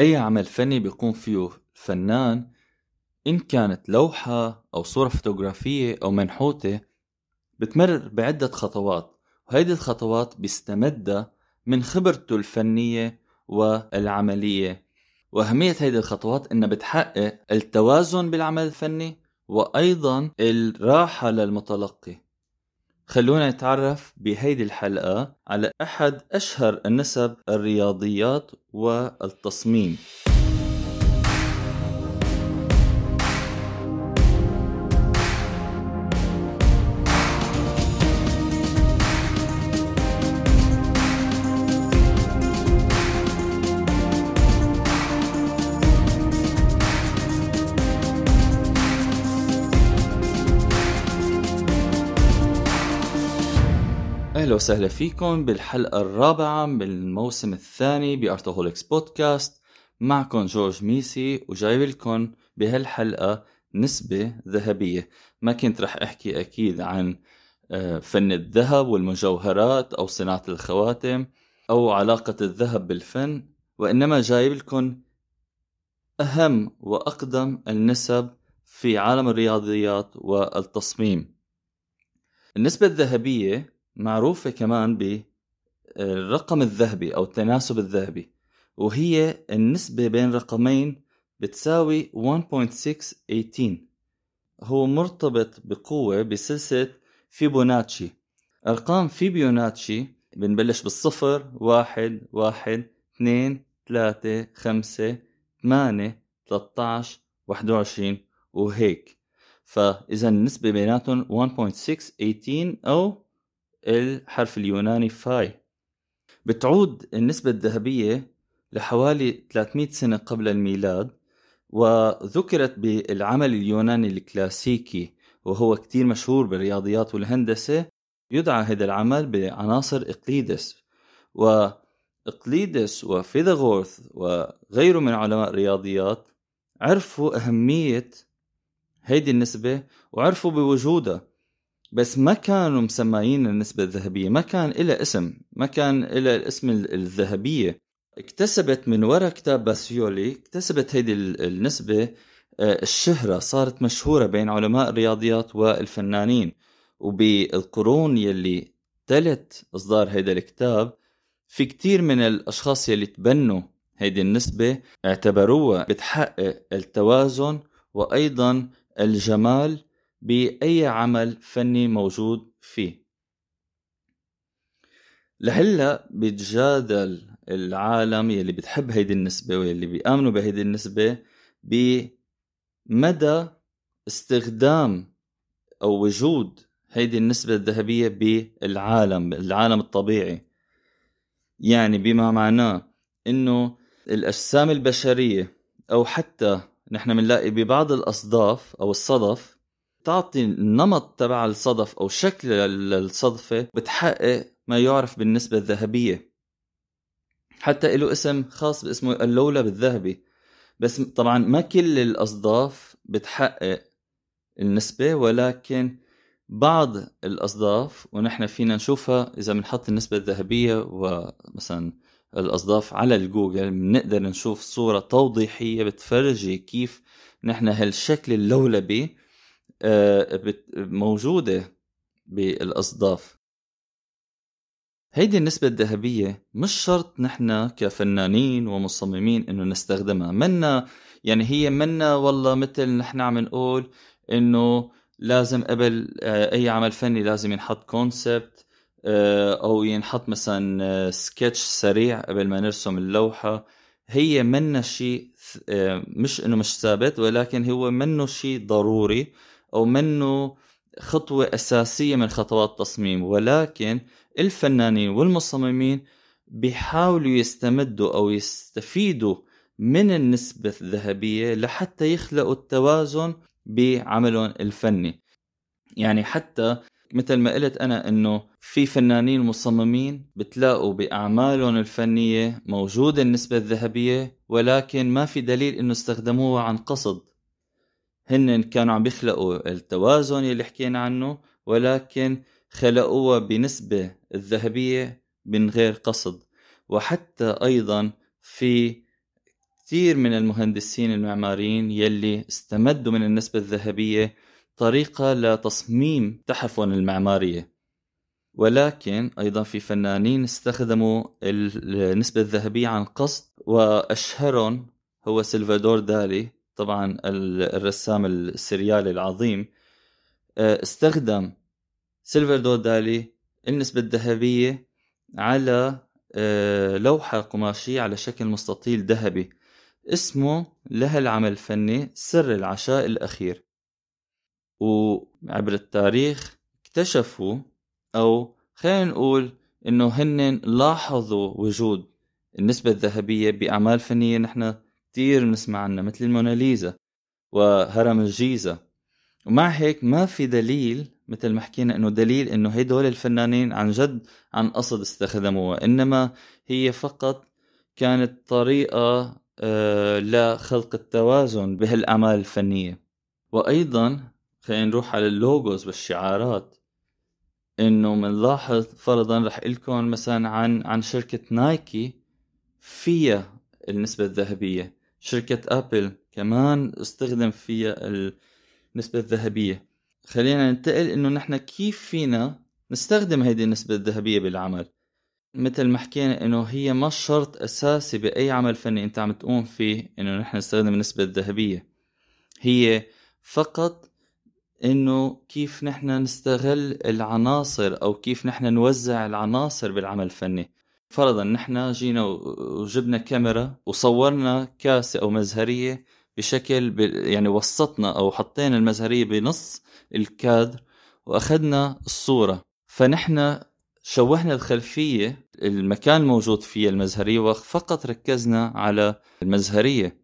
أي عمل فني بيقوم فيه الفنان إن كانت لوحة أو صورة فوتوغرافية أو منحوتة بتمرر بعدة خطوات وهيدي الخطوات بيستمدها من خبرته الفنية والعملية. وأهمية هيدي الخطوات إنها بتحقق التوازن بالعمل الفني وأيضا الراحة للمتلقي. خلونا نتعرف بهيدي الحلقة على أحد أشهر النسب الرياضيات والتصميم. أهلا وسهلا فيكم بالحلقة الرابعة من الموسم الثاني بارتوهوليكس بودكاست معكم جورج ميسي وجايب لكم بهالحلقة نسبة ذهبية. ما كنت رح أحكي أكيد عن آه، فن الذهب والمجوهرات أو صناعة الخواتم أو علاقة الذهب بالفن وإنما جايب لكم أهم وأقدم النسب في عالم الرياضيات والتصميم. النسبة الذهبية معروفة كمان بالرقم الذهبي أو التناسب الذهبي وهي النسبة بين رقمين بتساوي 1.618 هو مرتبط بقوة بسلسلة فيبوناتشي. أرقام فيبوناتشي بنبلش بالصفر واحد واحد اثنين ثلاثة خمسة ثمانية 13 21 وهيك. فإذا النسبة بيناتهم 1.618 أو الحرف اليوناني فاي. بتعود النسبة الذهبية لحوالي 300 سنة قبل الميلاد وذكرت بالعمل اليوناني الكلاسيكي وهو كتير مشهور بالرياضيات والهندسة يدعى هذا العمل بعناصر إقليدس. وإقليدس وفيثاغورث وغيره من علماء الرياضيات عرفوا أهمية هيدي النسبة وعرفوا بوجودها. بس ما كانوا مسميين النسبة الذهبية ما كان إلها اسم ما كان إلها الاسم الذهبية. اكتسبت من وراء كتاب باسيولي اكتسبت هيدي النسبة آه، الشهرة صارت مشهورة بين علماء الرياضيات والفنانين. وبالقرون يلي تلت إصدار هيدا الكتاب في كتير من الأشخاص يلي تبنوا هيدي النسبة اعتبروها بتحقق التوازن وأيضا الجمال بأي عمل فني موجود فيه. لهلا بيتجادل العالم يلي بتحب هيدي النسبة واللي بيآمنوا بهيدي النسبة بمدى استخدام أو وجود هيدي النسبة الذهبية بالعالم العالم الطبيعي. يعني بما معناه إنه الأجسام البشرية أو حتى نحن بنلاقي ببعض الأصداف أو الصدف تعطي النمط تبع الصدف أو شكل الصدفة بتحقق ما يعرف بالنسبة الذهبية. حتى له اسم خاص باسمه اللولب الذهبي بس طبعا ما كل الأصداف بتحقق النسبة ولكن بعض الأصداف ونحن فينا نشوفها إذا بنحط النسبة الذهبية ومثلا الأصداف على الجوجل بنقدر نشوف صورة توضيحية بتفرجي كيف نحن هالشكل اللولبي آه، موجودة بالأصداف. هيدي النسبة الذهبية مش شرط نحن كفنانين ومصممين إنه نستخدمها. منا يعني هي منا والله مثل نحن عم نقول إنه لازم قبل آه، أي عمل فني لازم ينحط كونسبت آه، أو ينحط مثلا سكتش سريع قبل ما نرسم اللوحة. هي منا شيء مش إنه مش ثابت ولكن هو منه شيء ضروري أو منه خطوة أساسية من خطوات التصميم. ولكن الفنانين والمصممين بيحاولوا يستمدوا أو يستفيدوا من النسبة الذهبية لحتى يخلقوا التوازن بعملهم الفني. يعني حتى مثل ما قلت أنا أنه في فنانين مصممين بتلاقوا بأعمالهم الفنية موجودة النسبة الذهبية ولكن ما في دليل أنه استخدموها عن قصد. هن كانوا عم بيخلقوا التوازن اللي حكينا عنه ولكن خلقوها بنسبة الذهبية من غير قصد. وحتى أيضا في كثير من المهندسين المعماريين يلي استمدوا من النسبة الذهبية طريقة لتصميم تحفهم المعمارية. ولكن أيضا في فنانين استخدموا النسبة الذهبية عن قصد وأشهرهم هو سلفادور دالي. طبعا الرسام السريالي العظيم آه، استخدم سلفادور دالي النسبة الذهبية على آه، لوحة قماشية على شكل مستطيل ذهبي. اسمه لها العمل الفني سر العشاء الأخير. وعبر التاريخ اكتشفوا أو خلينا نقول إنه هن لاحظوا وجود النسبة الذهبية بأعمال فنية نحن كتير بنسمع عنها مثل الموناليزا وهرم الجيزة. ومع هيك ما في دليل مثل ما حكينا إنه دليل إنه هدول الفنانين عن جد عن قصد استخدموها إنما هي فقط كانت طريقة آه، لخلق التوازن بهالأعمال الفنية. وأيضا خلينا نروح على اللوجوز والشعارات إنه بنلاحظ فرضا رح لكم مثلا عن عن شركة نايكي فيها النسبة الذهبية. شركة آبل كمان استخدم فيها النسبة الذهبية. خلينا ننتقل إنه نحن كيف فينا نستخدم هيدي النسبة الذهبية بالعمل؟ مثل ما حكينا إنه هي ما شرط أساسي بأي عمل فني أنت عم تقوم فيه إنه نحن نستخدم النسبة الذهبية. هي فقط إنه كيف نحن نستغل العناصر أو كيف نحن نوزع العناصر بالعمل الفني. فرضا نحن جينا وجبنا كاميرا وصورنا كاسة أو مزهرية بشكل يعني وسطنا أو حطينا المزهرية بنص الكادر وأخذنا الصورة. فنحن شوهنا الخلفية المكان الموجود فيه المزهرية وفقط ركزنا على المزهرية.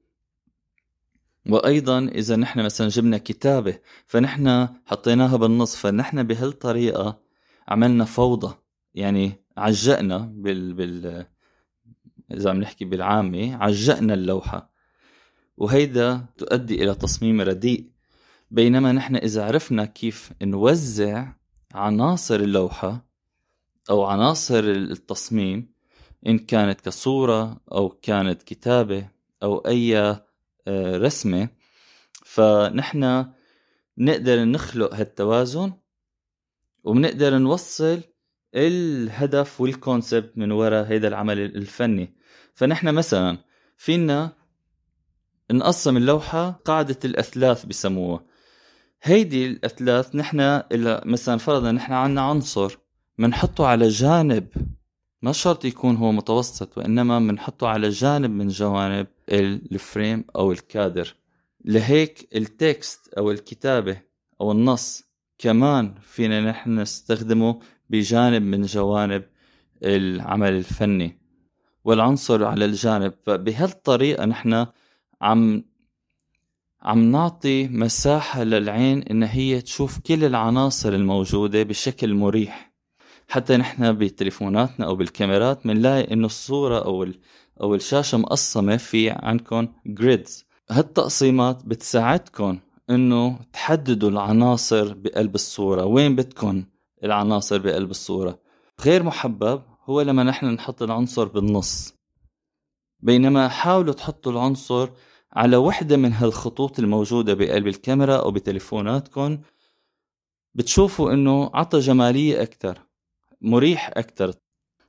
وأيضا إذا نحن مثلا جبنا كتابة فنحن حطيناها بالنص فنحن بهالطريقة عملنا فوضى. يعني عجقنا بال بال إذا عم نحكي بالعامي عجقنا اللوحة. وهيدا تؤدي إلى تصميم رديء. بينما نحن إذا عرفنا كيف نوزع عناصر اللوحة أو عناصر التصميم إن كانت كصورة أو كانت كتابة أو أي آه، رسمة فنحن نقدر نخلق هالتوازن وبنقدر نوصل الهدف والكونسبت من وراء هذا العمل الفني. فنحن مثلا فينا نقسم اللوحة قاعدة الأثلاث بسموها. هيدي الأثلاث نحن مثلا فرضا نحن عنا عنصر بنحطه على جانب ما شرط يكون هو متوسط وإنما بنحطه على جانب من جوانب الفريم أو الكادر. لهيك التكست أو الكتابة أو النص كمان فينا نحن نستخدمه بجانب من جوانب العمل الفني والعنصر على الجانب. فبهالطريقة نحن عم عم نعطي مساحة للعين إن هي تشوف كل العناصر الموجودة بشكل مريح. حتى نحن بتليفوناتنا أو بالكاميرات بنلاقي إنه الصورة أو أو الشاشة مقسمة في عندكم جريدز هالتقسيمات بتساعدكم إنه تحددوا العناصر بقلب الصورة. وين بدكم العناصر بقلب الصورة؟ غير محبب هو لما نحن نحط العنصر بالنص. بينما حاولوا تحطوا العنصر على وحدة من هالخطوط الموجودة بقلب الكاميرا أو بتليفوناتكم بتشوفوا إنه عطى جمالية أكثر مريح أكثر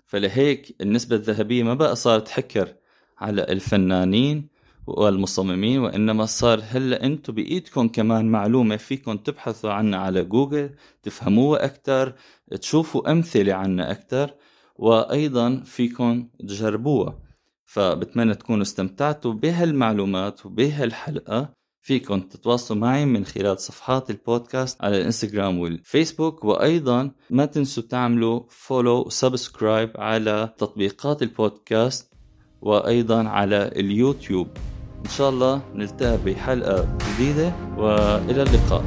فلهيك النسبة الذهبية ما بقى صارت حكر على الفنانين والمصممين وإنما صار هلا أنتم بإيدكم كمان معلومة فيكم تبحثوا عنها على جوجل تفهموها أكثر تشوفوا أمثلة عنها أكثر وأيضا فيكم تجربوها. فبتمنى تكونوا استمتعتوا بهالمعلومات وبهالحلقة. فيكم تتواصلوا معي من خلال صفحات البودكاست على الإنستغرام والفيسبوك. وأيضا ما تنسوا تعملوا follow و subscribe على تطبيقات البودكاست وأيضا على اليوتيوب. إن شاء الله نلتقي بحلقة جديدة وإلى اللقاء.